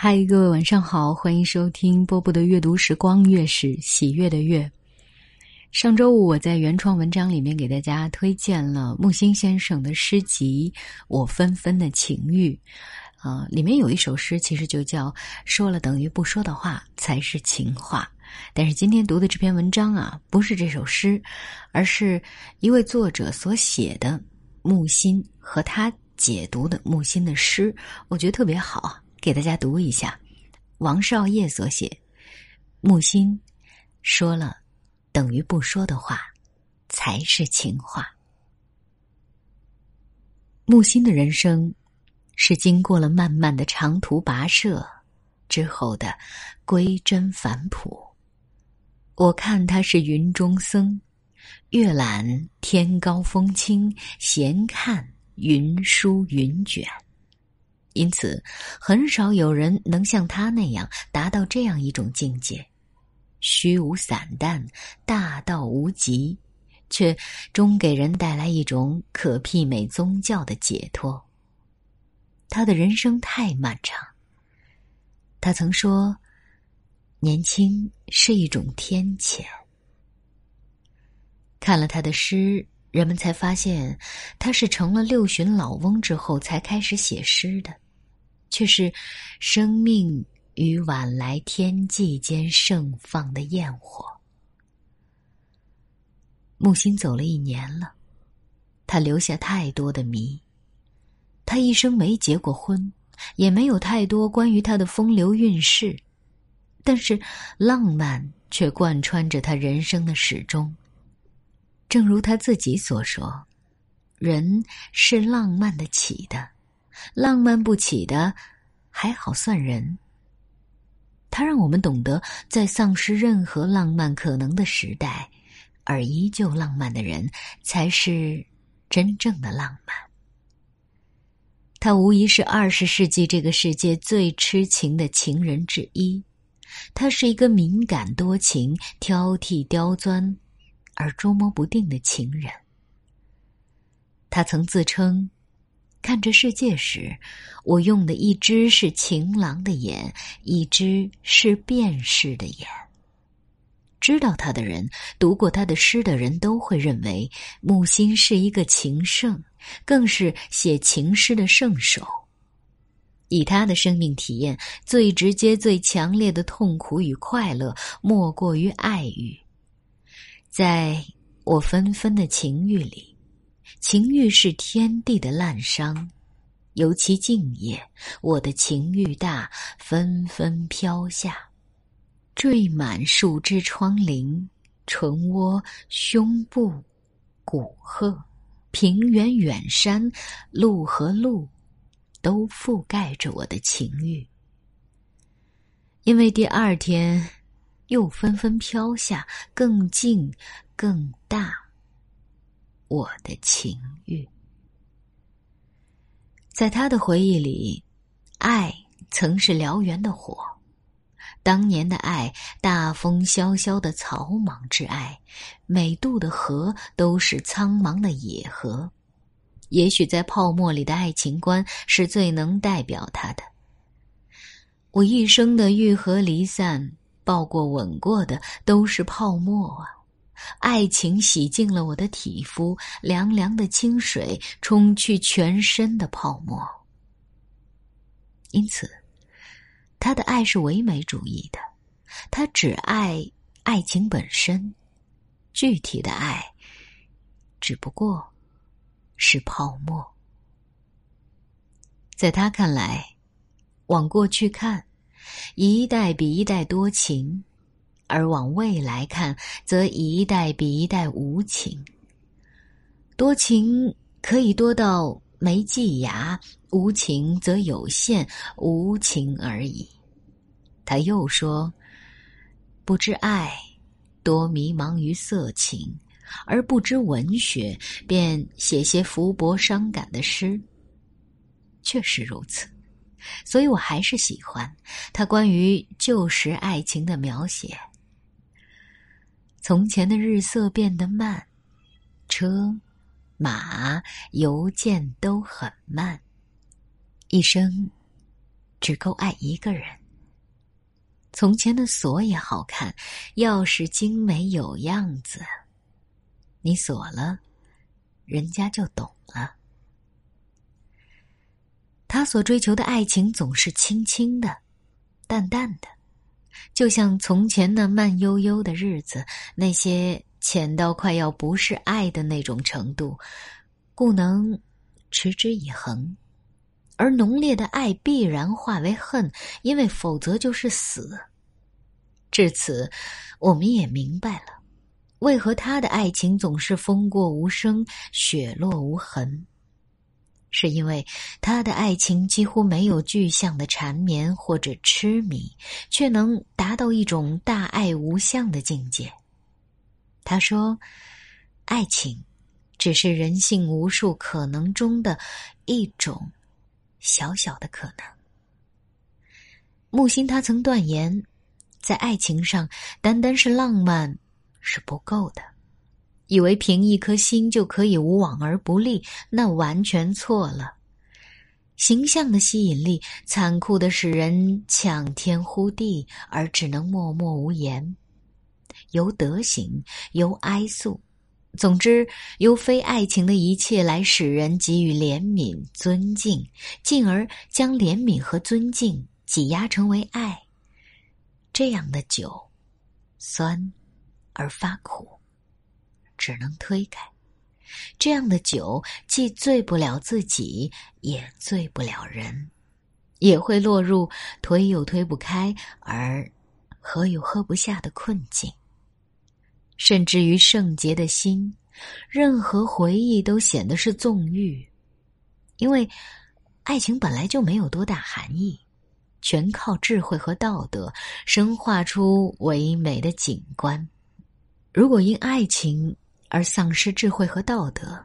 嗨，各位晚上好，欢迎收听波波的阅读时光，月是喜悦的月。上周五我在原创文章里面给大家推荐了木心先生的诗集《我纷纷的情欲》，啊，里面有一首诗其实就叫“说了等于不说的话才是情话”。但是今天读的这篇文章啊，不是这首诗，而是一位作者所写的木心和他解读的木心的诗，我觉得特别好。给大家读一下，王少业所写。木心说了等于不说的话，才是情话。木心的人生是经过了漫漫的长途跋涉之后的归真返璞。我看他是云中僧，阅览天高风清，闲看云舒云卷。因此，很少有人能像他那样达到这样一种境界：虚无散淡，大道无极，却终给人带来一种可媲美宗教的解脱。他的人生太漫长。他曾说：“年轻是一种天谴。”看了他的诗，人们才发现，他是成了六旬老翁之后才开始写诗的。却是生命与晚来天际间盛放的焰火。木心走了一年了，他留下太多的谜。他一生没结过婚，也没有太多关于他的风流韵事，但是浪漫却贯穿着他人生的始终。正如他自己所说：“人是浪漫的起的。”浪漫不起的，还好算人。他让我们懂得，在丧失任何浪漫可能的时代，而依旧浪漫的人，才是真正的浪漫。他无疑是二十世纪这个世界最痴情的情人之一。他是一个敏感多情、挑剔刁钻，而捉摸不定的情人。他曾自称。看这世界时，我用的一只是情郎的眼，一只是辨识的眼。知道他的人，读过他的诗的人都会认为木心是一个情圣，更是写情诗的圣手。以他的生命体验，最直接、最强烈的痛苦与快乐，莫过于爱欲。在我纷纷的情欲里。情欲是天地的滥觞，尤其静夜，我的情欲大，纷纷飘下，缀满树枝、窗棂、唇窝、胸部、骨壑、平原、远山、路和路，都覆盖着我的情欲。因为第二天，又纷纷飘下，更静，更大。我的情欲，在他的回忆里，爱曾是燎原的火。当年的爱，大风萧萧的草莽之爱，每渡的河都是苍茫的野河。也许在泡沫里的爱情观是最能代表他的。我一生的愈合离散，抱过吻过的都是泡沫啊。爱情洗净了我的体肤，凉凉的清水冲去全身的泡沫。因此，他的爱是唯美主义的，他只爱爱情本身，具体的爱只不过是泡沫。在他看来，往过去看，一代比一代多情。而往未来看，则一代比一代无情。多情可以多到没际牙，无情则有限，无情而已。他又说：“不知爱，多迷茫于色情；而不知文学，便写些浮薄伤感的诗。”确实如此，所以我还是喜欢他关于旧时爱情的描写。从前的日色变得慢，车、马、邮件都很慢。一生只够爱一个人。从前的锁也好看，钥匙精美有样子。你锁了，人家就懂了。他所追求的爱情总是轻轻的、淡淡的，就像从前那慢悠悠的日子，那些浅到快要不是爱的那种程度，故能持之以恒。而浓烈的爱必然化为恨，因为否则就是死。至此，我们也明白了，为何他的爱情总是风过无声，雪落无痕。是因为他的爱情几乎没有具象的缠绵或者痴迷，却能达到一种大爱无相的境界。他说：“爱情，只是人性无数可能中的一种小小的可能。”木心他曾断言，在爱情上，单单是浪漫是不够的。以为凭一颗心就可以无往而不利，那完全错了。形象的吸引力残酷的使人抢天呼地，而只能默默无言。由德行，由哀诉，总之由非爱情的一切来使人给予怜悯、尊敬，进而将怜悯和尊敬挤压成为爱。这样的酒，酸而发苦。只能推开，这样的酒既醉不了自己，也醉不了人，也会落入推又推不开，而喝又喝不下的困境。甚至于圣洁的心，任何回忆都显得是纵欲，因为爱情本来就没有多大含义，全靠智慧和道德生化出唯美的景观。如果因爱情，而丧失智慧和道德，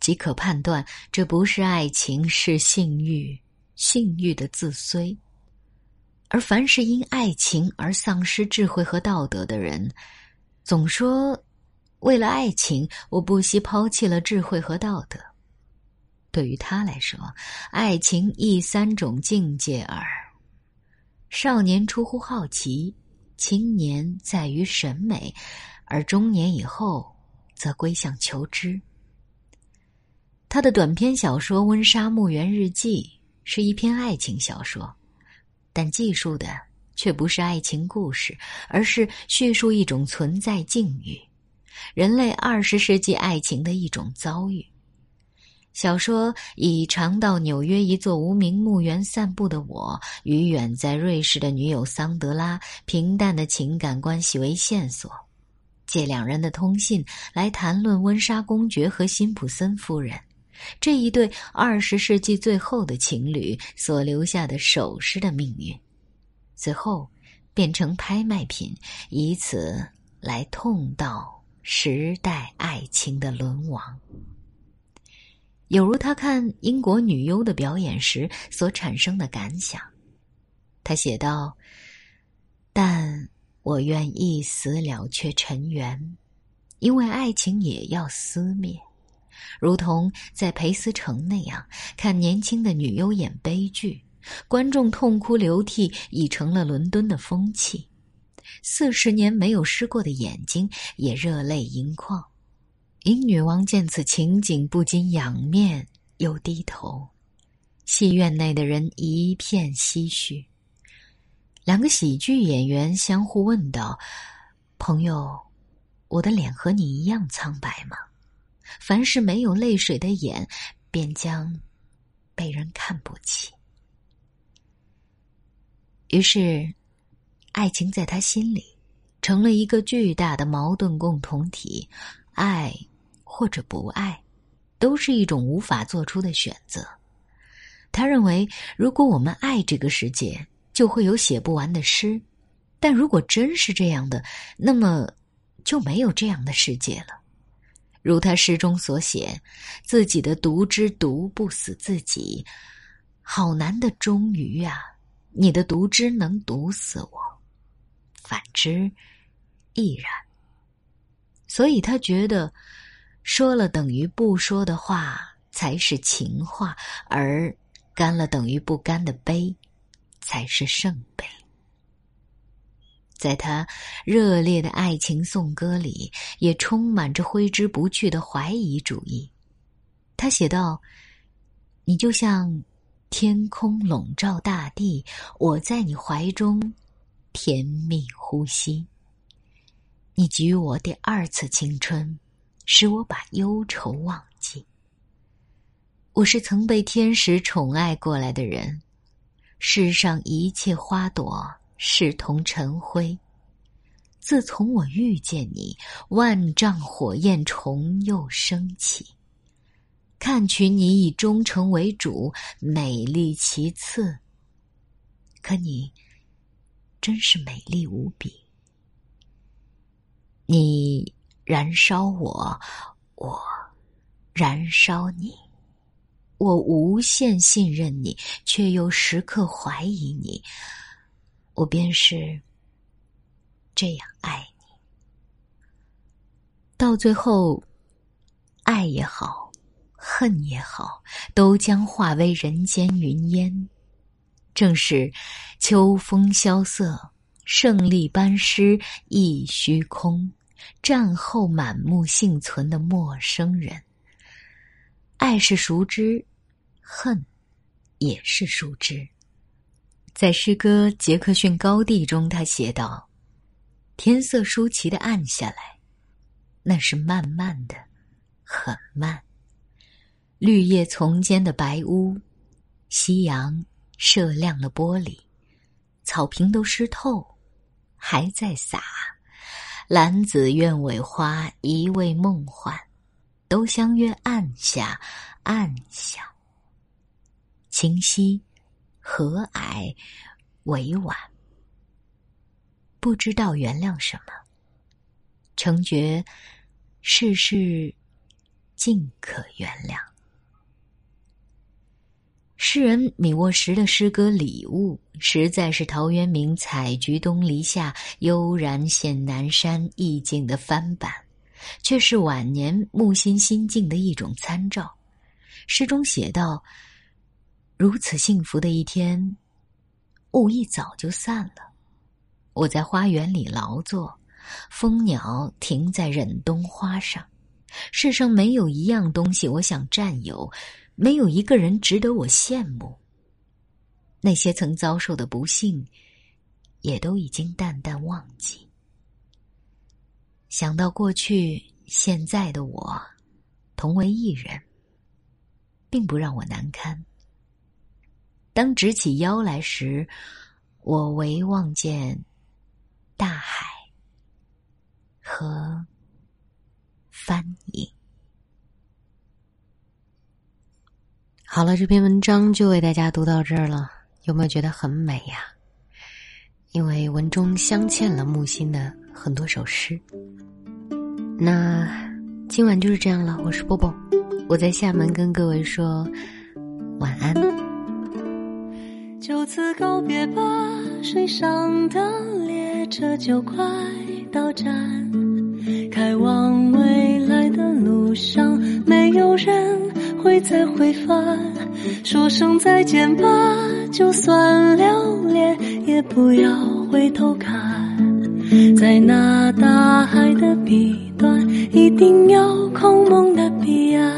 即可判断这不是爱情，是性欲，性欲的自衰。而凡是因爱情而丧失智慧和道德的人，总说为了爱情，我不惜抛弃了智慧和道德。对于他来说，爱情亦三种境界耳：少年出乎好奇，青年在于审美，而中年以后。则归向求知。他的短篇小说《温莎墓园日记》是一篇爱情小说，但记述的却不是爱情故事，而是叙述一种存在境遇，人类二十世纪爱情的一种遭遇。小说以常到纽约一座无名墓园散步的我与远在瑞士的女友桑德拉平淡的情感关系为线索。借两人的通信来谈论温莎公爵和辛普森夫人这一对二十世纪最后的情侣所留下的首饰的命运，最后变成拍卖品，以此来痛悼时代爱情的沦亡。有如他看英国女优的表演时所产生的感想，他写道：“但。”我愿一死了却尘缘，因为爱情也要撕灭，如同在裴思成那样看年轻的女优演悲剧，观众痛哭流涕已成了伦敦的风气。四十年没有湿过的眼睛也热泪盈眶，英女王见此情景不禁仰面又低头，戏院内的人一片唏嘘。两个喜剧演员相互问道：“朋友，我的脸和你一样苍白吗？凡是没有泪水的眼，便将被人看不起。”于是，爱情在他心里成了一个巨大的矛盾共同体。爱或者不爱，都是一种无法做出的选择。他认为，如果我们爱这个世界，就会有写不完的诗，但如果真是这样的，那么就没有这样的世界了。如他诗中所写：“自己的毒汁毒不死自己，好难的终于啊！你的毒汁能毒死我，反之亦然。”所以他觉得，说了等于不说的话才是情话，而干了等于不干的杯。才是圣杯。在他热烈的爱情颂歌里，也充满着挥之不去的怀疑主义。他写道：“你就像天空笼罩大地，我在你怀中甜蜜呼吸。你给予我第二次青春，使我把忧愁忘记。我是曾被天使宠爱过来的人，世上一切花朵。”视同尘灰。自从我遇见你，万丈火焰重又升起。看取你以忠诚为主，美丽其次。可你真是美丽无比。你燃烧我，我燃烧你。我无限信任你，却又时刻怀疑你。我便是这样爱你，到最后，爱也好，恨也好，都将化为人间云烟。正是秋风萧瑟，胜利班师亦虚空，战后满目幸存的陌生人。爱是熟知，恨也是熟知。在诗歌《杰克逊高地》中，他写道：“天色舒淇的暗下来，那是慢慢的，很慢。绿叶丛间的白屋，夕阳射亮了玻璃，草坪都湿透，还在洒。兰子鸢尾花，一味梦幻，都相约暗下，暗下。清晰。”和蔼，委婉，不知道原谅什么，成觉世事尽可原谅。诗人米沃什的诗歌《礼物》实在是陶渊明“采菊东篱下，悠然见南山”意境的翻版，却是晚年木心心境的一种参照。诗中写道。如此幸福的一天，雾一早就散了。我在花园里劳作，蜂鸟停在忍冬花上。世上没有一样东西我想占有，没有一个人值得我羡慕。那些曾遭受的不幸，也都已经淡淡忘记。想到过去、现在的我，同为一人，并不让我难堪。当直起腰来时，我唯望见大海和帆影。好了，这篇文章就为大家读到这儿了。有没有觉得很美呀？因为文中镶嵌了木心的很多首诗。那今晚就是这样了。我是波波，我在厦门跟各位说晚安。就此告别吧，水上的列车就快到站。开往未来的路上，没有人会再回返。说声再见吧，就算留恋，也不要回头看。在那大海的彼端，一定有空梦的彼岸。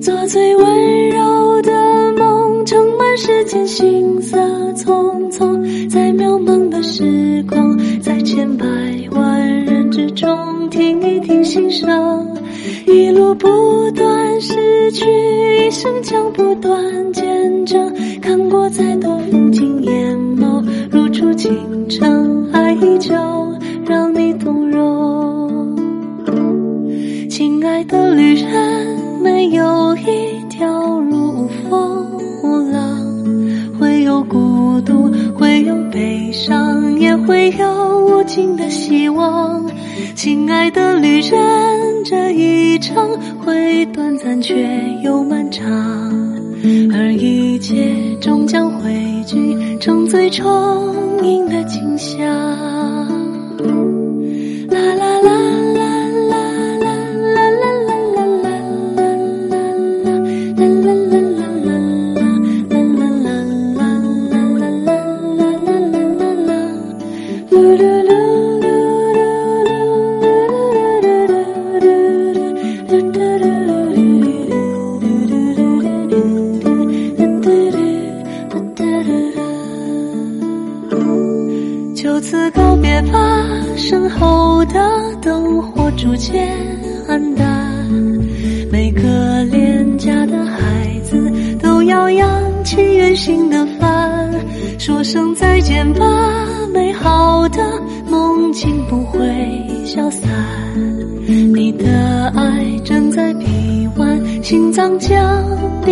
做最温柔的梦，盛满。世间行色匆匆，在渺茫的时光，在千百万人之中，听一听心声，一路不断失去，一生将不断见证。看过再多风景，眼，就让你动容。亲爱的旅人，没有一条路无风无浪。会有孤独，会有悲伤，也会有无尽的希望。亲爱的旅人，这一程会短暂，却又漫长，而一切终将汇聚中最充盈的景象。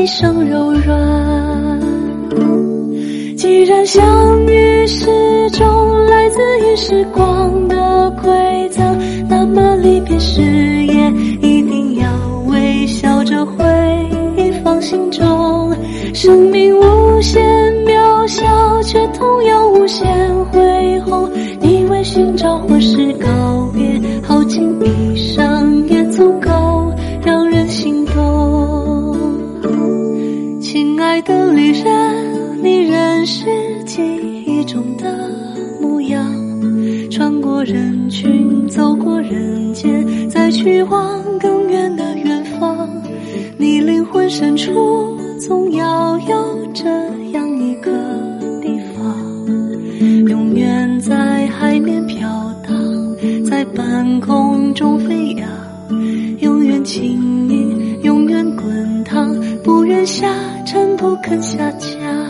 一生柔软。既然相遇是种来自于时光的馈赠，那么离别时也一定要微笑着回忆放心中。生命无中的模样，穿过人群，走过人间，再去往更远的远方。你灵魂深处总要有这样一个地方，永远在海面飘荡，在半空中飞扬，永远轻盈，永远滚烫，不愿下沉，不肯下降。